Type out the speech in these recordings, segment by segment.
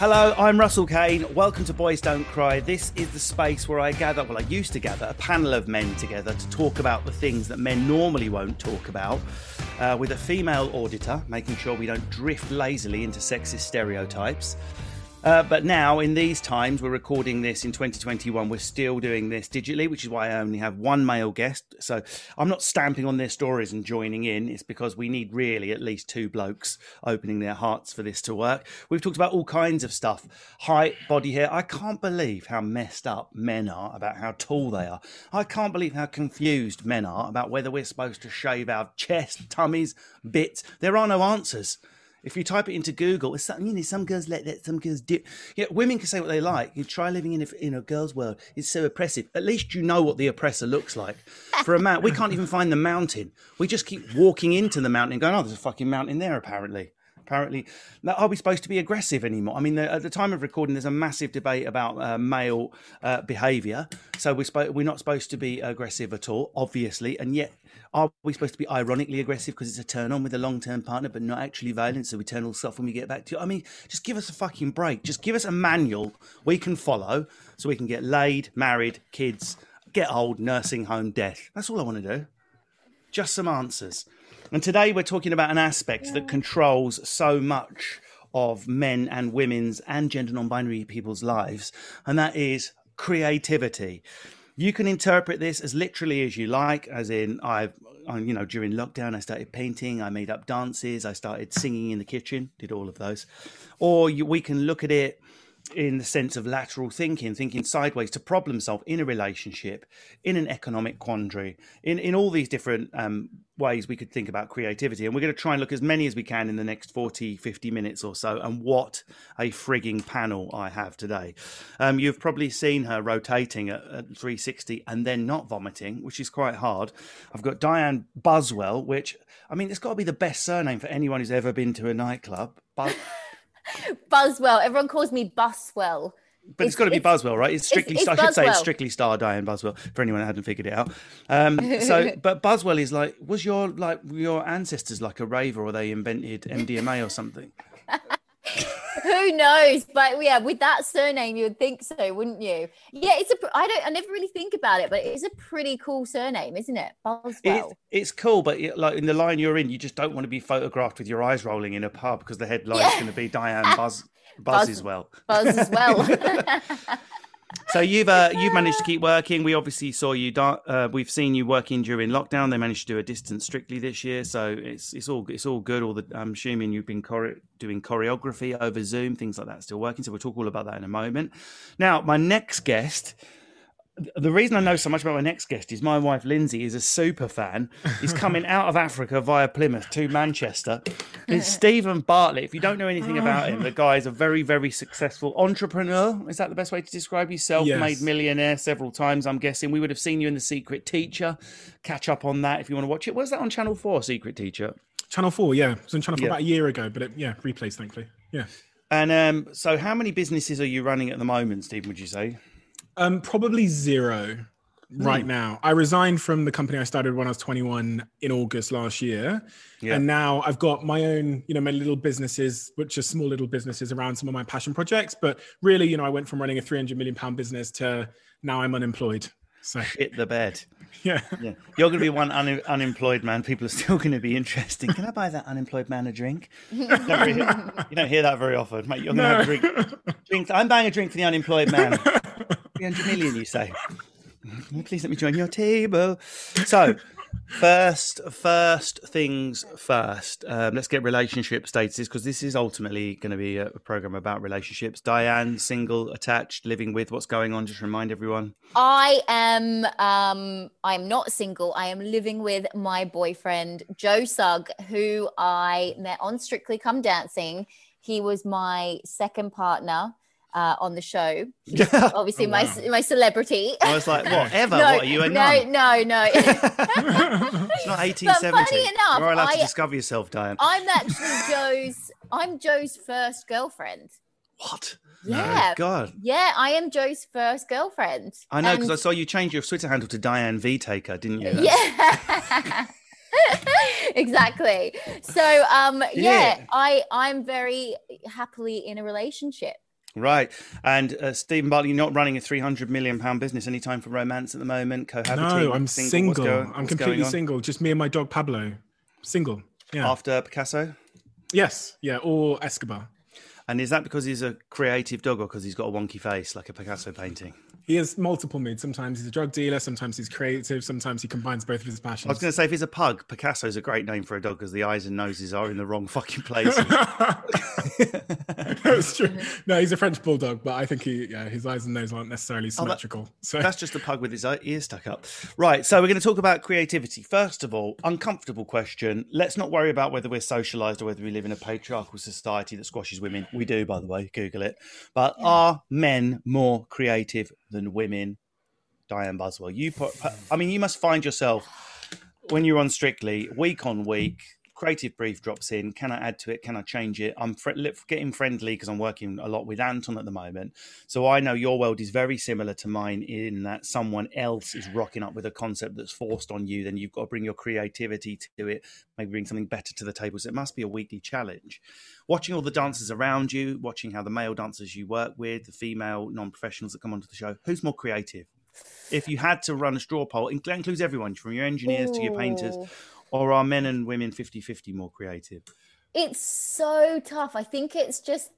Hello, I'm Russell Kane. Welcome to Boys Don't Cry. This is the space where I gather, well, I used to gather a panel of men together to talk about the things that men normally won't talk about, uh, with a female auditor, making sure we don't drift lazily into sexist stereotypes. Uh, but now, in these times, we're recording this in 2021. We're still doing this digitally, which is why I only have one male guest. So I'm not stamping on their stories and joining in. It's because we need really at least two blokes opening their hearts for this to work. We've talked about all kinds of stuff height, body hair. I can't believe how messed up men are about how tall they are. I can't believe how confused men are about whether we're supposed to shave our chest, tummies, bits. There are no answers. If you type it into Google, it's something you know. Some girls let that. Some girls do. Yeah, women can say what they like. You try living in a in a girl's world. It's so oppressive. At least you know what the oppressor looks like. For a man, we can't even find the mountain. We just keep walking into the mountain, going, "Oh, there's a fucking mountain there." Apparently, apparently, now, are we supposed to be aggressive anymore? I mean, the, at the time of recording, there's a massive debate about uh, male uh, behaviour. So we're spo- we're not supposed to be aggressive at all, obviously, and yet are we supposed to be ironically aggressive because it's a turn on with a long term partner, but not actually violent? So we turn all soft when we get back to you. I mean, just give us a fucking break. Just give us a manual we can follow so we can get laid, married, kids, get old, nursing home, death. That's all I want to do. Just some answers. And today we're talking about an aspect that controls so much of men and women's and gender non binary people's lives, and that is creativity you can interpret this as literally as you like, as in I've, you know, during lockdown, I started painting, I made up dances, I started singing in the kitchen, did all of those. Or you, we can look at it in the sense of lateral thinking, thinking sideways to problem solve in a relationship, in an economic quandary, in, in all these different um, ways we could think about creativity. And we're going to try and look as many as we can in the next 40, 50 minutes or so. And what a frigging panel I have today. Um, you've probably seen her rotating at, at 360 and then not vomiting, which is quite hard. I've got Dianne Buswell, which, I mean, it's got to be the best surname for anyone who's ever been to a nightclub. But Buswell. Everyone calls me Buswell. But it's, it's got to be Buzzwell, right? It's strictly. It's, it's I should say it's strictly star Dianne Buzzwell for anyone that hadn't figured it out. Um, so, but Buzzwell is like, was your like your ancestors like a raver, or they invented MDMA or something? Who knows? But yeah, with that surname, you would think so, wouldn't you? Yeah, it's a. I don't. I never really think about it, but it's a pretty cool surname, isn't it? Buswell. It, it's cool, but like in the line you're in, you just don't want to be photographed with your eyes rolling in a pub because the headline yeah. is going to be Dianne Buzz Buzz, Buzz as well. Buzz as well. so you've uh, you've managed to keep working. We obviously saw you. Uh, we've seen you working during lockdown. They managed to do a distance strictly this year, so it's it's all it's all good. All the I'm assuming you've been chore- doing choreography over Zoom, things like that, still working. So we'll talk all about that in a moment. Now, my next guest the reason I know so much about my next guest is my wife Lindsay is a super fan. He's coming out of Africa via Plymouth to Manchester. It's Steven Bartlett. If you don't know anything about him, the guy is a very, very successful entrepreneur. Is that the best way to describe yourself? Yes. Made millionaire several times, I'm guessing. We would have seen you in The Secret Teacher. Catch up on that if you want to watch it. Was that on Channel 4, Secret Teacher? Channel 4, yeah. It was on Channel 4 yeah. about a year ago, but it, yeah, replays, thankfully. Yeah. And um, so, how many businesses are you running at the moment, Steven, would you say? Um, probably zero. right mm. now. I resigned from the company I started when I was 21 in August last year. Yeah. And now I've got my own, you know, my little businesses, which are small little businesses around some of my passion projects. But really, you know, I went from running a 300 million pound business to now I'm unemployed. So hit the bed. Yeah. yeah. You're going to be one un- unemployed man. People are still going to be interesting. Can I buy that unemployed man a drink? you, don't really, you don't hear that very often, mate. You're going to no. have a drink. drink. I'm buying a drink for the unemployed man. 300 million, you say? Please let me join your table. So, first, first things first. Um, let's get relationship statuses because this is ultimately going to be a, program about relationships. Dianne, single, attached, living with. What's going on? Just remind everyone. I am. Um, I'm not single. I am living with my boyfriend Joe Sugg, who I met on Strictly Come Dancing. He was my second partner uh, on the show. obviously, oh, wow. my my celebrity. I was like, what? Ever? no, what are you a no, nun? No, no, it's not 1870. But funny enough, You're allowed I, to discover yourself, Dianne. I'm actually Joe's. I'm Joe's first girlfriend. What? Yeah. No, God. Yeah, I am Joe's first girlfriend. I know because and... I saw you change your Twitter handle to Diane V Taker, didn't you? Yeah. exactly. So um yeah. yeah, I I'm very happily in a relationship. Right. And uh, Steven Bartlett, you're not running a 300 million pound business. Any time for romance at the moment? Cohabiting? No, I'm single. single. Going, I'm completely single. Just me and my dog Pablo. Single. Yeah. After Picasso? Yes. Yeah. Or Escobar. And is that because he's a creative dog or because he's got a wonky face like a Picasso painting? He has multiple moods. Sometimes he's a drug dealer, sometimes he's creative, sometimes he combines both of his passions. I was going to say, if he's a pug, Picasso is a great name for a dog because the eyes and noses are in the wrong fucking place. That's true. No, he's a French bulldog, but I think he, yeah, his eyes and nose aren't necessarily symmetrical. Oh, that, so that's just a pug with his ears stuck up. Right. So we're going to talk about creativity. First of all, uncomfortable question. Let's not worry about whether we're socialized or whether we live in a patriarchal society that squashes women. We do, by the way. Google it. But yeah. are men more creative than women. Dianne Buswell, you put, I mean, you must find yourself when you're on Strictly week on week. Creative brief drops in. Can I add to it? Can I change it? I'm fr- getting friendly because I'm working a lot with Anton at the moment. So I know your world is very similar to mine in that someone else is rocking up with a concept that's forced on you. Then you've got to bring your creativity to it, maybe bring something better to the table. So it must be a weekly challenge watching all the dancers around you, watching how the male dancers you work with, the female non professionals that come onto the show, who's more creative? If you had to run a straw poll, includes everyone from your engineers Ooh. to your painters, or are men and women 50 50 more creative? It's so tough. I think it's just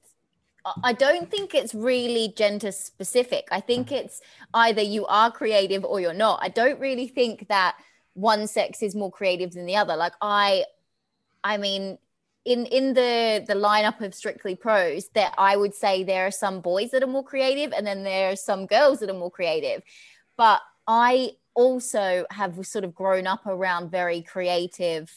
I don't think it's really gender specific. I think mm. it's either you are creative or you're not. I don't really think that one sex is more creative than the other. Like I I mean, in in the the lineup of strictly pros that i would say there are some boys that are more creative and then there are some girls that are more creative but i also have sort of grown up around very creative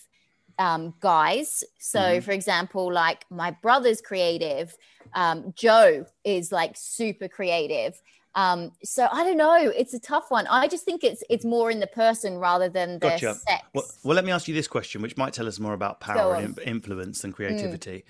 um, guys so mm-hmm. for example like my brother's creative um, joe is like super creative um, so I don't know. It's a tough one. I just think it's it's more in the person rather than the gotcha. sex. Well, well, let me ask you this question, which might tell us more about power and influence than creativity. Mm.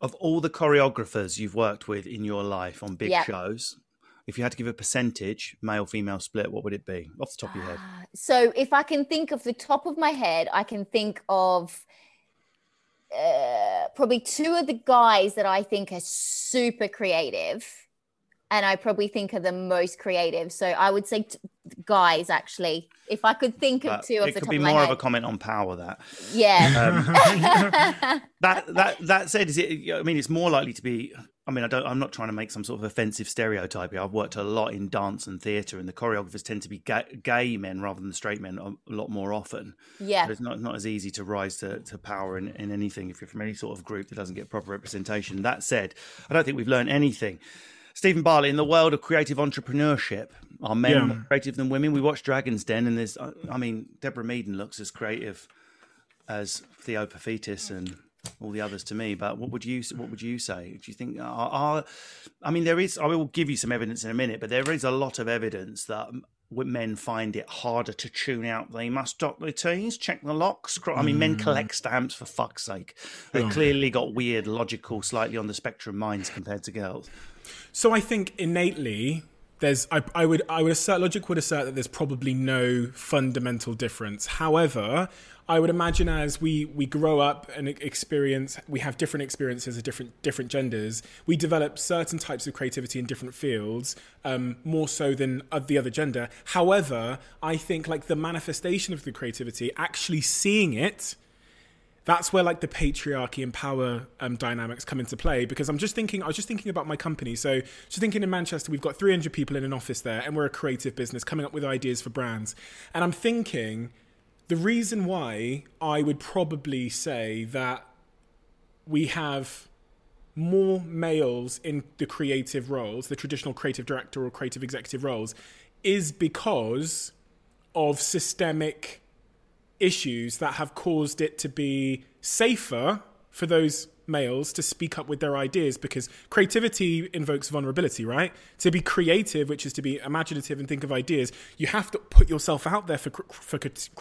Of all the choreographers you've worked with in your life on big shows, if you had to give a percentage, male female split, what would it be off the top of your head? So if I can think of the top of my head, I can think of uh, probably two of the guys that I think are super creative and I probably think are the most creative. So I would say t- guys, actually, if I could think of two of the of. It could be more of a comment on power. That yeah. Um, that that that said, is it? I mean, it's more likely to be. I mean, I don't. I'm not trying to make some sort of offensive stereotype here. I've worked a lot in dance and theatre, and the choreographers tend to be gay, gay men rather than straight men a lot more often. Yeah, so it's not not as easy to rise to, to power in, in anything if you're from any sort of group that doesn't get proper representation. That said, I don't think we've learned anything Steven Bartlett, in the world of creative entrepreneurship, are men yeah. more creative than women? We watch Dragon's Den, and there's, I mean, Deborah Meaden looks as creative as Theo Paphitis and all the others to me. But what would you what would you say? Do you think are, are, I mean there is I will give you some evidence in a minute, but there is a lot of evidence that men find it harder to tune out. They must dock their T's, check the locks. I mean, mm. men collect stamps for fuck's sake. They've clearly got weird, logical, slightly on the spectrum minds compared to girls. So I think innately there's I, I would I would assert logic would assert that there's probably no fundamental difference. However, I would imagine as we we grow up and experience, we have different experiences of different different genders. We develop certain types of creativity in different fields, um, more so than the other gender. However, I think like the manifestation of the creativity, actually seeing it that's where like the patriarchy and power um, dynamics come into play because i'm just thinking i was just thinking about my company so just thinking in manchester we've got 300 people in an office there and we're a creative business coming up with ideas for brands and i'm thinking the reason why i would probably say that we have more males in the creative roles the traditional creative director or creative executive roles is because of systemic issues that have caused it to be safer for those males to speak up with their ideas because creativity invokes vulnerability, right? To be creative, which is to be imaginative and think of ideas, you have to put yourself out there for for,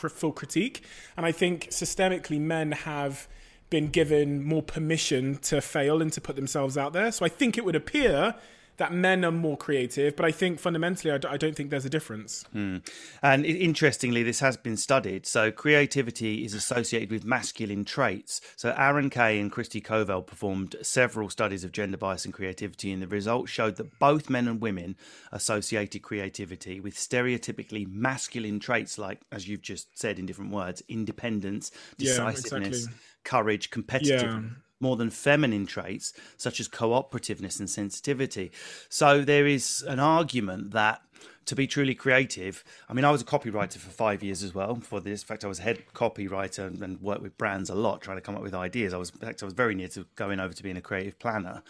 for critique. And I think systemically, men have been given more permission to fail and to put themselves out there. So I think it would appear that men are more creative, but I think fundamentally, I d- I don't think there's a difference. Hmm. And interestingly, this has been studied. So creativity is associated with masculine traits. So Aaron Kay and Christy Koval performed several studies of gender bias and creativity, and the results showed that both men and women associated creativity with stereotypically masculine traits, like as you've just said in different words, independence, decisiveness, yeah, exactly. courage, competitiveness. Yeah more than feminine traits such as cooperativeness and sensitivity. So there is an argument that to be truly creative, I mean, I was a copywriter for five years as well. For this, in fact, I was head copywriter and, and worked with brands a lot, trying to come up with ideas. I was, in fact, I was very near to going over to being a creative planner.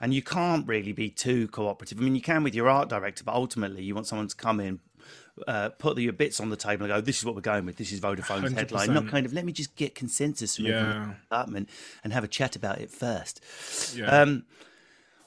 And you can't really be too cooperative. I mean, you can with your art director, but ultimately, you want someone to come in, uh, put your bits on the table and go, this is what we're going with. This is Vodafone's 100%. headline. Not kind of, let me just get consensus from yeah. the department and have a chat about it first. Yeah. Um,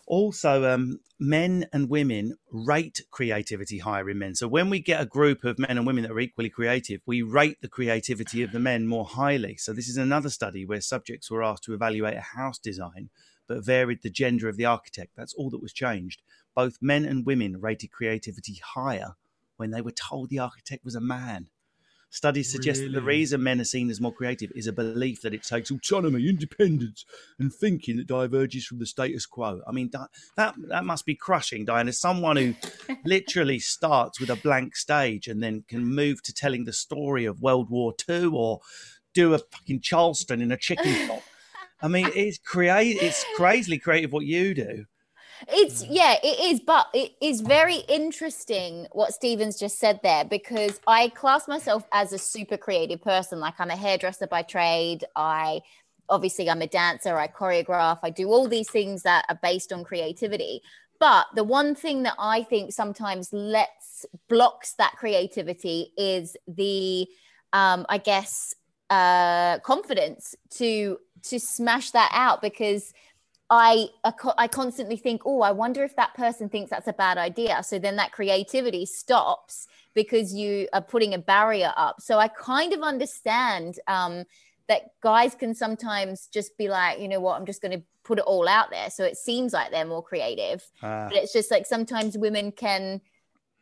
also, um, men and women rate creativity higher in men. So when we get a group of men and women that are equally creative, we rate the creativity of the men more highly. So this is another study where subjects were asked to evaluate a house design, but varied the gender of the architect. That's all that was changed. Both men and women rated creativity higher when they were told the architect was a man. Studies suggest really? that the reason men are seen as more creative is a belief that it takes autonomy, independence, and thinking that diverges from the status quo. I mean, that that, that must be crushing, Diana. Someone who literally starts with a blank stage and then can move to telling the story of World War II or do a fucking Charleston in a chicken shop. I mean, it's create it's crazily creative what you do. It's yeah, it is, but it is very interesting what Stevens just said there because I class myself as a super creative person. Like I'm a hairdresser by trade. I obviously I'm a dancer, I choreograph, I do all these things that are based on creativity. But the one thing that I think sometimes lets blocks that creativity is the um, I guess uh confidence to to smash that out because I I constantly think, oh, I wonder if that person thinks that's a bad idea. So then that creativity stops because you are putting a barrier up. So I kind of understand um, that guys can sometimes just be like, you know what, I'm just going to put it all out there. So it seems like they're more creative, uh. but it's just like sometimes women can.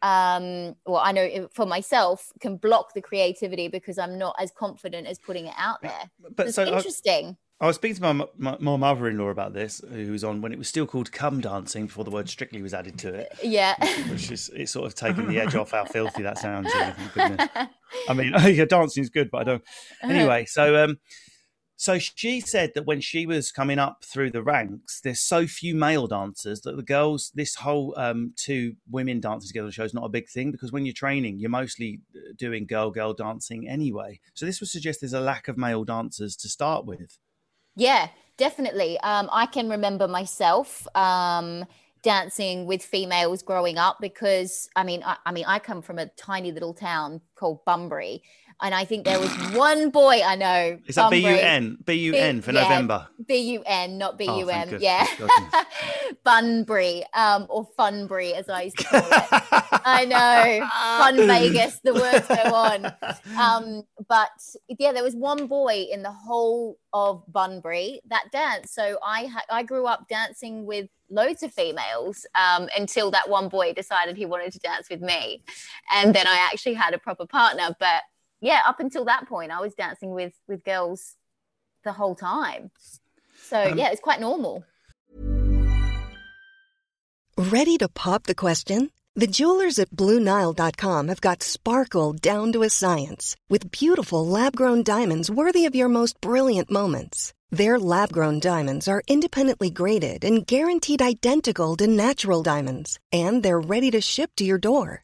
Um, well, I know for myself can block the creativity because I'm not as confident as putting it out there. But it's so interesting. I- I was speaking to my, my, my mother-in-law about this, who was on when it was still called "Come Dancing" before the word "Strictly" was added to it. Yeah, which is it's sort of taken the edge off how filthy that sounds. I mean, yeah, dancing is good, but I don't. Anyway, so um, so she said that when she was coming up through the ranks, there's so few male dancers that the girls, this whole um, two women dancing together show is not a big thing because when you're training, you're mostly uh, doing girl girl dancing anyway. So this would suggest there's a lack of male dancers to start with. Yeah, definitely. Um, I can remember myself um, dancing with females growing up because I mean, I, I, mean, I come from a tiny little town called Bunbury, and I think there was one boy I know. Is that B U N? B U N for yeah, November. B U N, not B U M. Yeah. Bunbury, um, or Funbury, as I used to call it. I know. Fun Vegas, the words go on. Um, but yeah, there was one boy in the whole of Bunbury that danced. So I ha- I grew up dancing with loads of females um, until that one boy decided he wanted to dance with me. And then I actually had a proper partner. But yeah, up until that point, I was dancing with with girls the whole time. So um, yeah, it's quite normal. Ready to pop the question? The jewelers at BlueNile.com have got sparkle down to a science with beautiful lab grown diamonds worthy of your most brilliant moments. Their lab grown diamonds are independently graded and guaranteed identical to natural diamonds, and they're ready to ship to your door.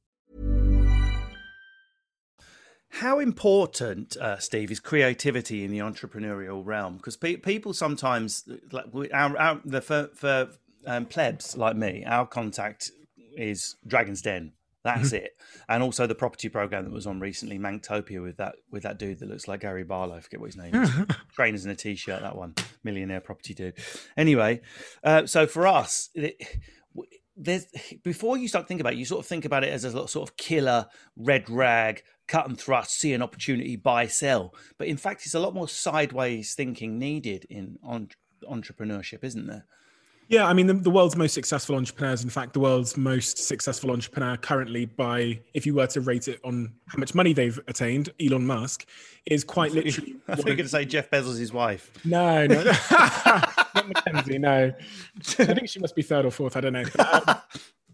How important, uh, Steve, is creativity in the entrepreneurial realm? Because pe- people sometimes, like our, our the for, for um, plebs like me, our contact is Dragon's Den. That's mm-hmm. it. And also the property program that was on recently, Manktopia, with that with that dude that looks like Gary Barlow. I forget what his name is. Trainers in a t-shirt. That one, millionaire property dude. Anyway, uh, so for us. It, there's before you start thinking about it, you sort of think about it as a sort of killer red rag cut and thrust, see an opportunity, buy, sell. But in fact, it's a lot more sideways thinking needed in on, entrepreneurship, isn't there? Yeah, I mean, the, the, world's most successful entrepreneurs, in fact, the world's most successful entrepreneur currently, by if you were to rate it on how much money they've attained, Elon Musk is quite literally. I think you're going to say Jeff Bezos' wife. No, no, not Mackenzie. No, I think she must be third or fourth. I don't know. But, um,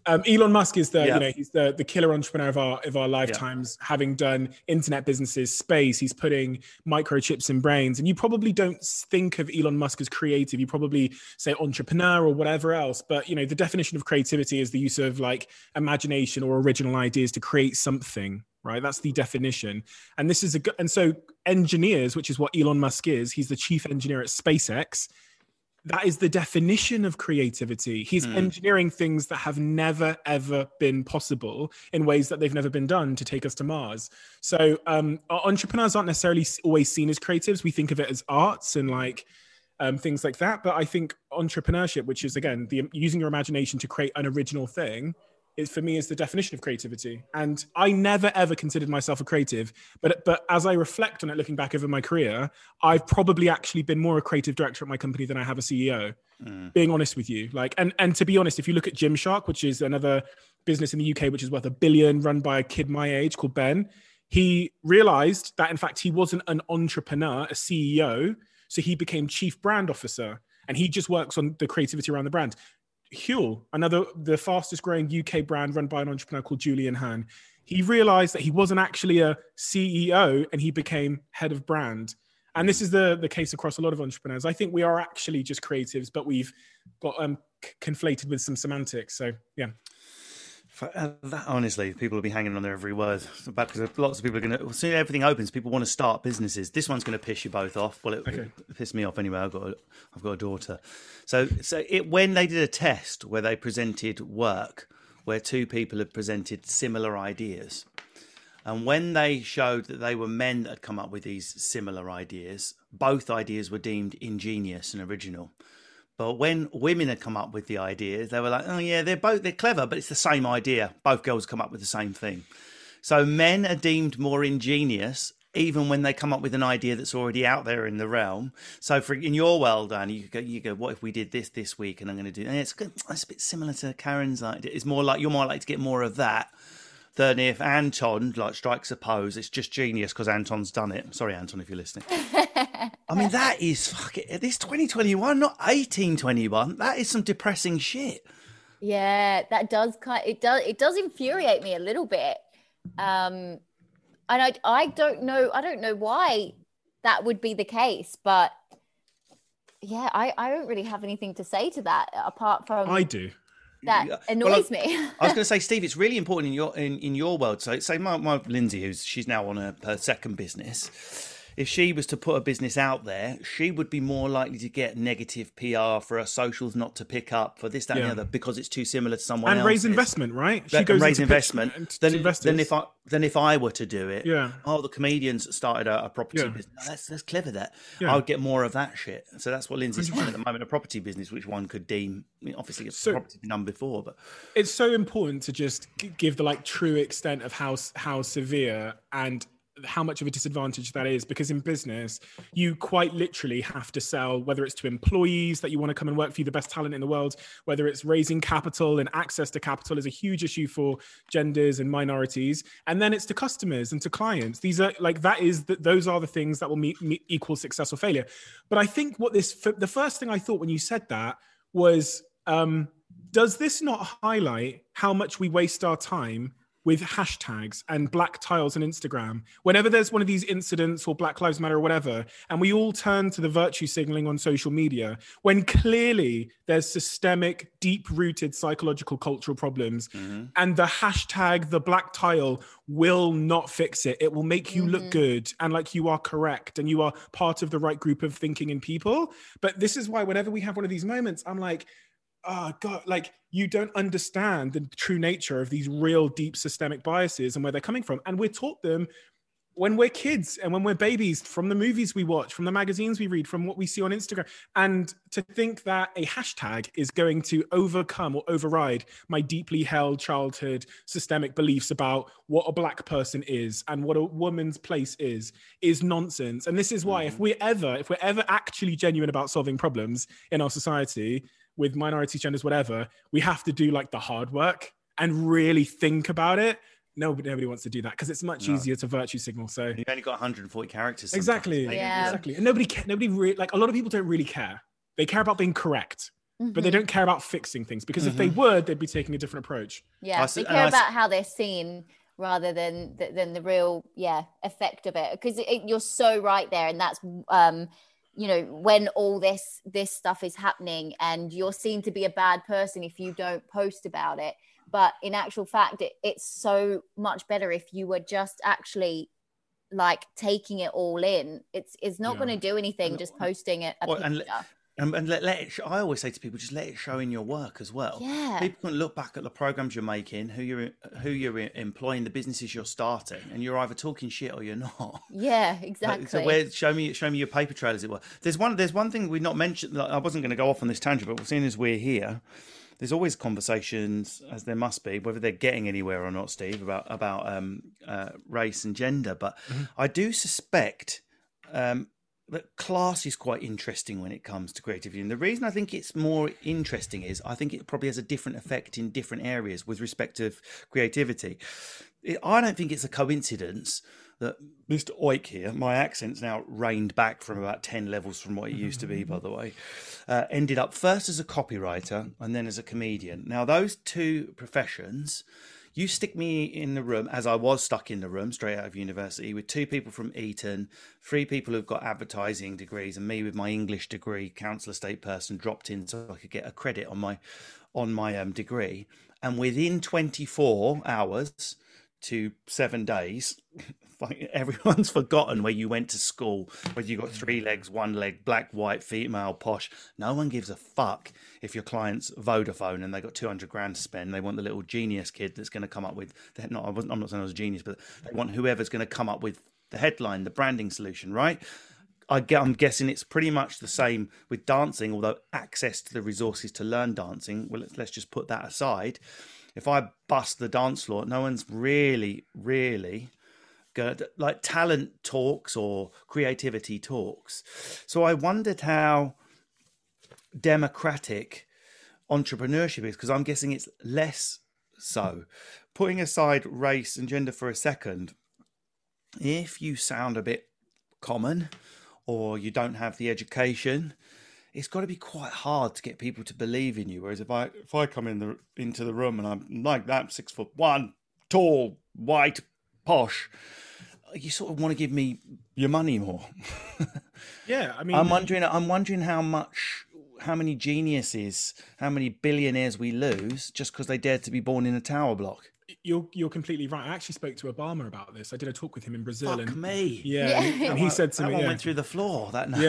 um, Elon Musk is the yeah. you know he's the the killer entrepreneur of our of our lifetimes. Yeah. Having done internet businesses, space, he's putting microchips in brains. And you probably don't think of Elon Musk as creative. You probably say entrepreneur or whatever else. But you know the definition of creativity is the use of like imagination or original ideas to create something. Right, that's the definition. And this is a and so engineers, which is what Elon Musk is. He's the chief engineer at SpaceX that is the definition of creativity. He's mm. engineering things that have never ever been possible in ways that they've never been done to take us to Mars. So um, entrepreneurs aren't necessarily always seen as creatives. We think of it as arts and like um, things like that. But I think entrepreneurship, which is again the using your imagination to create an original thing, is for me is the definition of creativity. And I never ever considered myself a creative, but but as I reflect on it, looking back over my career, I've probably actually been more a creative director at my company than I have a CEO. Mm. Being honest with you, like and and to be honest, if you look at Gymshark, which is another business in the UK which is worth a billion, run by a kid my age called Ben, he realized that in fact he wasn't an entrepreneur, a CEO, so he became chief brand officer and he just works on the creativity around the brand. Huel, another the fastest growing UK brand run by an entrepreneur called Julian Hearn. He realized that he wasn't actually a CEO and he became head of brand. And this is the the case across a lot of entrepreneurs. I think we are actually just creatives, but we've got um, c- conflated with some semantics. So yeah. Uh, that, honestly, people will be hanging on their every word. Because lots of people are going to, as soon as everything opens, people want to start businesses. This one's going to piss you both off. Well, it, okay. it pissed me off anyway. I've got, a, I've got a daughter. So, so it, when they did a test where they presented work, where two people had presented similar ideas, And when they showed that they were men that had come up with these similar ideas, both ideas were deemed ingenious and original. But when women had come up with the ideas, they were like, "Oh yeah, they're both they're clever, but it's the same idea. Both girls come up with the same thing." So men are deemed more ingenious even when they come up with an idea that's already out there in the realm. So, for in your world, Dan, you go, you go, what if we did this this week, and I'm going to do? And it's good. It's a bit similar to Karen's idea. It's more like you're more likely to get more of that than if Anton like strikes a pose. It's just genius because Anton's done it. Sorry, Anton, if you're listening. I mean, that is fuck it. This 2021, not 1821. That is some depressing shit. Yeah, that does kind. It does. It does infuriate me a little bit. Um, and I I don't know I don't know why that would be the case, but yeah, I I don't really have anything to say to that apart from I do. That annoys well, I, me. I was going to say, Steve, it's really important in your in, in your world. So, say my, my Lindsay, who's she's now on her, her second business if she was to put a business out there, she would be more likely to get negative PR for her socials not to pick up for this, that, yeah. and the other because it's too similar to someone and else. raise investment, right? She goes raise investment. Then, then if I then if I were to do it, yeah. Oh, the comedians started a, a property yeah. business. That's that's clever. That yeah. I would get more of that shit. So that's what Lindsay's doing at the moment, a property business, which one could deem I mean, obviously a so, property done before, but it's so important to just give the like true extent of how how severe and how much of a disadvantage that is because in business you quite literally have to sell whether it's to employees that you want to come and work for you the best talent in the world whether it's raising capital and access to capital is a huge issue for genders and minorities. And then it's to customers and to clients. These are like that is that those are the things that will meet, meet equal success or failure. But i think what this the first thing i thought when you said that was um, does this not highlight how much we waste our time with hashtags and black tiles on Instagram. Whenever there's one of these incidents or Black Lives Matter or whatever, and we all turn to the virtue signaling on social media, when clearly there's systemic, deep rooted psychological cultural problems, mm-hmm. and the hashtag, the black tile, will not fix it. It will make you mm-hmm. look good and like you are correct and you are part of the right group of thinking and people. But this is why, whenever we have one of these moments, I'm like, oh god like you don't understand the true nature of these real deep systemic biases and where they're coming from. And we're taught them when we're kids and when we're babies from the movies we watch from the magazines we read from what we see on instagram. And to think that a hashtag is going to overcome or override my deeply held childhood systemic beliefs about what a black person is and what a woman's place is is nonsense. And this is why if mm-hmm. we ever if we're ever actually genuine about solving problems in our society with minorities, genders, whatever, we have to do like the hard work and really think about it. Nobody, nobody wants to do that because it's much no. easier to virtue signal. So you've only got 140 characters. Exactly. Yeah. Exactly. And nobody, nobody really like a lot of people don't really care. They care about being correct. Mm-hmm. But they mm-hmm. don't care about fixing things because mm-hmm. if they mm-hmm. would, they'd be taking a different approach. Yeah, they care about how they're seen rather than than the real yeah effect of it because you're so right there, and that's um you know when all this this stuff is happening and you're seen to be a bad person if you don't post about it. But in actual fact it, it's so much better if you were just actually like taking it all in. It's it's not yeah. going to do anything just posting it well, and, and, and let, let it sh- I always say to people, just let it show in your work as well. Yeah. People can look back at the programs you're making, who you're who you're employing, the businesses you're starting, and you're either talking shit or you're not. Yeah, exactly. So where show me show me your paper trail, as it were. There's one there's one thing we've not mentioned. Like, I wasn't going to go off on this tangent, but seeing as we're here, there's always conversations, as there must be, whether they're getting anywhere or not, Steve, about about um, uh, race and gender. But mm-hmm. I do suspect. Um, that class is quite interesting when it comes to creativity. And the reason I think it's more interesting is I think it probably has a different effect in different areas with respect of creativity. I don't think it's a coincidence that Mr. Oik here, my accent's now reined back from about 10 levels from what it used to be, by the way, uh, ended up first as a copywriter and then as a comedian. Now, those two professions you stick me in the room as I was stuck in the room straight out of university with two people from Eton, three people who've got advertising degrees, and me with my English degree, council estate person, dropped in so I could get a credit on my on my um, degree. And within 24 hours to seven days, everyone's forgotten where you went to school, whether you got three legs, one leg, black, white, female, posh. No one gives a fuck if your client's Vodafone and they got 200 grand to spend. They want the little genius kid that's going to come up with, not, I'm not saying I was a genius, but they want whoever's going to come up with the headline, the branding solution, right? I I'm guessing it's pretty much the same with dancing, although access to the resources to learn dancing, well, let's just put that aside. If I bust the dance floor, no one's really, really good. Like talent talks or creativity talks. So I wondered how democratic entrepreneurship is, because I'm guessing it's less so. Putting aside race and gender for a second, if you sound a bit common, or you don't have the education, it's got to be quite hard to get people to believe in you. Whereas if I if I come in the into the room and I'm like that, six foot one, tall, white, posh, you sort of want to give me your money more. yeah, I mean, I'm wondering. I'm wondering how much, how many geniuses, how many billionaires we lose just because they dared to be born in a tower block you're you're completely right. I actually spoke to Obama about this. I did a talk with him in Brazil. Fuck and me. Yeah, yeah. And, he said to that me, one yeah. went through the floor. That night.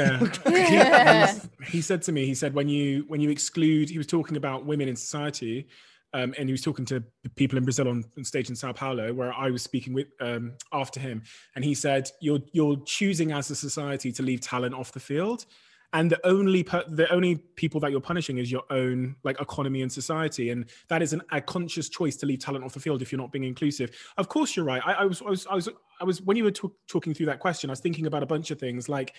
Yeah. he said to me, he said when you when you exclude, he was talking about women in society, um, and he was talking to people in Brazil on, on stage in Sao Paulo, where I was speaking with um, after him, and he said, "You're you're choosing as a society to leave talent off the field." and the only per- the only people that you're punishing is your own like economy and society. And that is an, a conscious choice to leave talent off the field if you're not being inclusive. Of course you're right. I, I was, I was i was i was when you were t- talking through that question i was thinking about a bunch of things. Like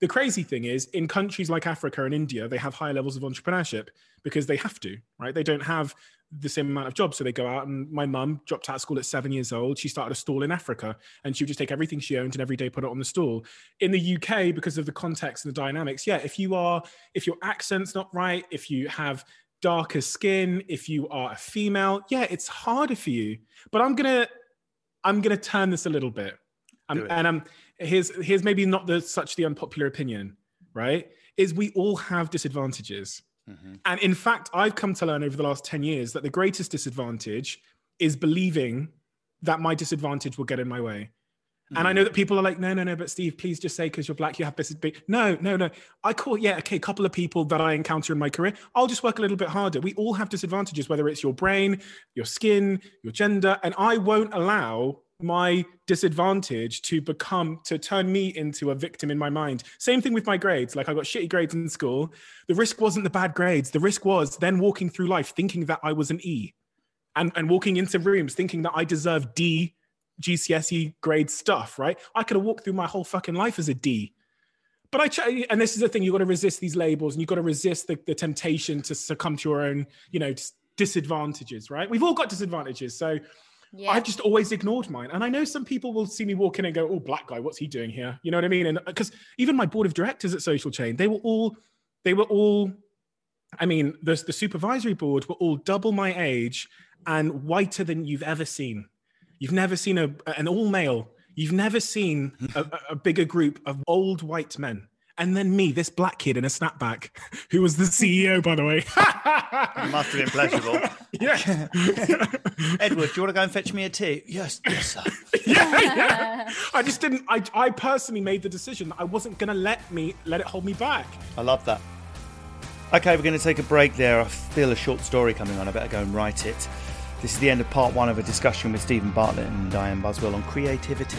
the crazy thing is in countries like africa and india they have higher levels of entrepreneurship because they have to right? They don't have the same amount of jobs. So they go out and my mum dropped out of school at seven years old. She started a stall in Africa and she would just take everything she owned and every day put it on the stall. In the UK, because of the context and the dynamics, yeah, if you are, if your accent's not right, if you have darker skin, if you are a female, yeah, it's harder for you. But I'm gonna, I'm gonna turn this a little bit. Um, and um, here's here's maybe not the such the unpopular opinion, right? Is we all have disadvantages Mm-hmm. And in fact, I've come to learn over the last 10 years that the greatest disadvantage is believing that my disadvantage will get in my way. Mm-hmm. And I know mm. that people are like, no, no, no, but Steve, please just say because you're black, you have this big. No, no, no. I call, yeah, okay, a couple of people that I encounter in my career, I'll just work a little bit harder. We all have disadvantages, whether it's your brain, your skin, your gender. And I won't allow my disadvantage to become to turn me into a victim in my mind. Same thing with my grades. Like i got shitty grades in school. The risk wasn't the bad grades. The risk was then walking through life thinking that i was an e and and walking into rooms thinking that i deserve d gcse grade stuff right? I could have walked through my whole fucking life as a d. But I try, and this is the thing, you've got to resist these labels and you've got to resist the, the temptation to succumb to your own, you know, disadvantages, right? We've all got disadvantages. So yeah. I've just always ignored mine. And I know some people will see me walk in and go, oh, black guy, what's he doing here? You know what I mean? And because uh, even my board of directors at Social Chain, they were all, they were all, I mean, the, the supervisory board were all double my age and whiter than you've ever seen. You've never seen a, an all male, you've never seen a, a bigger group of old white men and then me, this black kid in a snapback, who was the CEO, by the way. it must have been pleasurable. Yeah. Edward, do you want to go and fetch me a tea? Yes, yes, sir. yeah, yeah. I just didn't. I, I personally made the decision that I wasn't going to let me let it hold me back. I love that. Okay, we're going to take a break there. I feel a short story coming on. I better go and write it. This is the end of part one of a discussion with Steven Bartlett and Dianne Buswell on creativity.